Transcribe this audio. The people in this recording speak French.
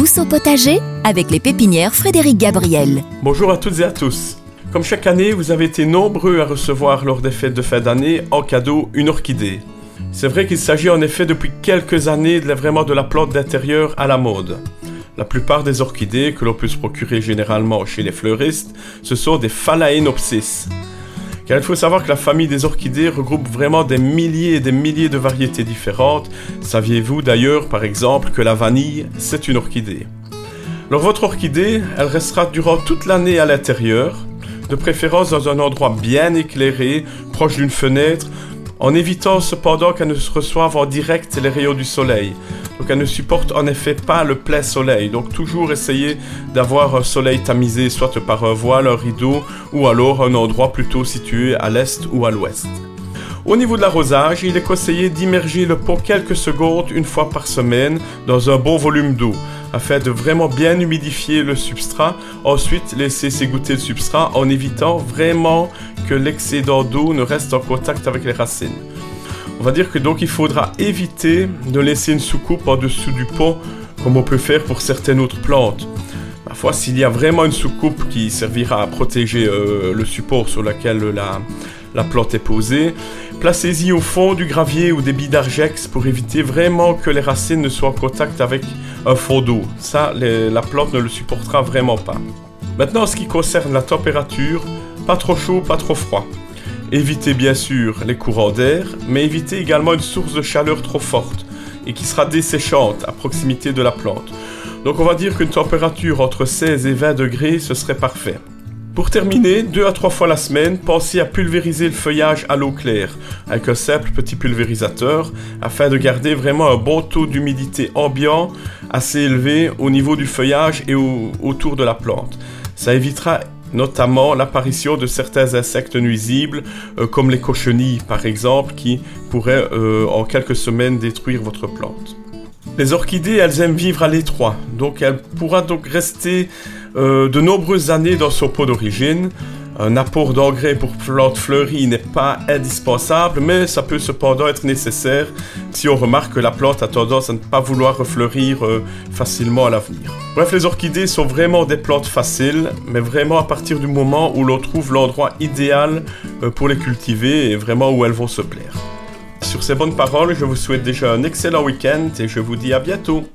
Au potager avec les pépinières Frédéric Gabriel. Bonjour à toutes et à tous. Comme chaque année, vous avez été nombreux à recevoir lors des fêtes de fin d'année en cadeau une orchidée. C'est vrai qu'il s'agit en effet depuis quelques années de, vraiment de la plante d'intérieur à la mode. La plupart des orchidées que l'on peut se procurer généralement chez les fleuristes, ce sont des Phalaenopsis. Car il faut savoir que la famille des orchidées regroupe vraiment des milliers et des milliers de variétés différentes. Saviez-vous d'ailleurs, par exemple, que la vanille, c'est une orchidée? Alors votre orchidée, elle restera durant toute l'année à l'intérieur, de préférence dans un endroit bien éclairé, proche d'une fenêtre, en évitant cependant qu'elle ne reçoive en direct les rayons du soleil. Donc elle ne supporte en effet pas le plein soleil. Donc toujours essayer d'avoir un soleil tamisé soit par un voile, un rideau ou alors un endroit plutôt situé à l'est ou à l'ouest. Au niveau de l'arrosage, il est conseillé d'immerger le pot quelques secondes une fois par semaine dans un bon volume d'eau afin de vraiment bien humidifier le substrat. Ensuite, laisser s'égoutter le substrat en évitant vraiment que l'excédent d'eau ne reste en contact avec les racines. On va dire que donc il faudra éviter de laisser une soucoupe en dessous du pot comme on peut faire pour certaines autres plantes. Parfois, s'il y a vraiment une soucoupe qui servira à protéger euh, le support sur lequel la, la plante est posée. Placez-y au fond du gravier ou des billes d'argex pour éviter vraiment que les racines ne soient en contact avec un fond d'eau. Ça, la plante ne le supportera vraiment pas. Maintenant, en ce qui concerne la température, pas trop chaud, pas trop froid. Évitez bien sûr les courants d'air, mais évitez également une source de chaleur trop forte et qui sera desséchante à proximité de la plante. Donc on va dire qu'une température entre 16 et 20 degrés, ce serait parfait. Pour terminer, deux à trois fois la semaine, pensez à pulvériser le feuillage à l'eau claire avec un simple petit pulvérisateur afin de garder vraiment un bon taux d'humidité ambiant assez élevé au niveau du feuillage et autour de la plante. Ça évitera notamment l'apparition de certains insectes nuisibles euh, comme les cochenilles par exemple qui pourraient euh, en quelques semaines détruire votre plante. Les orchidées, elles aiment vivre à l'étroit, donc elle pourra donc rester euh, de nombreuses années dans son pot d'origine. Un apport d'engrais pour plantes fleuries n'est pas indispensable, mais ça peut cependant être nécessaire si on remarque que la plante a tendance à ne pas vouloir refleurir euh, facilement à l'avenir. Bref, les orchidées sont vraiment des plantes faciles, mais vraiment à partir du moment où l'on trouve l'endroit idéal euh, pour les cultiver et vraiment où elles vont se plaire. Sur ces bonnes paroles, je vous souhaite déjà un excellent week-end et je vous dis à bientôt.